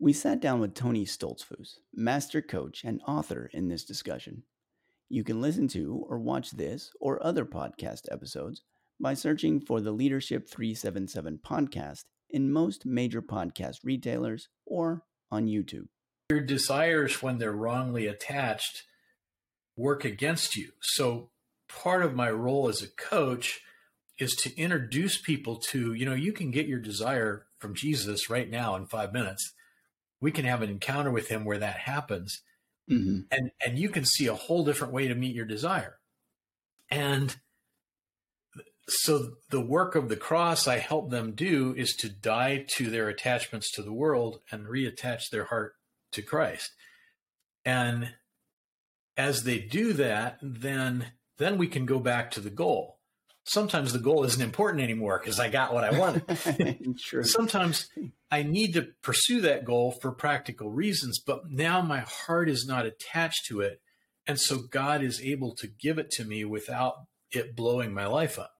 We sat down with Tony Stoltzfus, master coach and author in this discussion. You can listen to or watch this or other podcast episodes by searching for the Leadership 377 podcast in most major podcast retailers or on YouTube. Your desires, when they're wrongly attached, work against you. So, part of my role as a coach is to introduce people to, you know, you can get your desire from Jesus right now in five minutes. We can have an encounter with him where that happens. Mm-hmm. And and you can see a whole different way to meet your desire. And so the work of the cross I help them do is to die to their attachments to the world and reattach their heart to Christ. And as they do that, then then we can go back to the goal. Sometimes the goal isn't important anymore because I got what I wanted. True. Sometimes I need to pursue that goal for practical reasons, but now my heart is not attached to it. And so God is able to give it to me without it blowing my life up.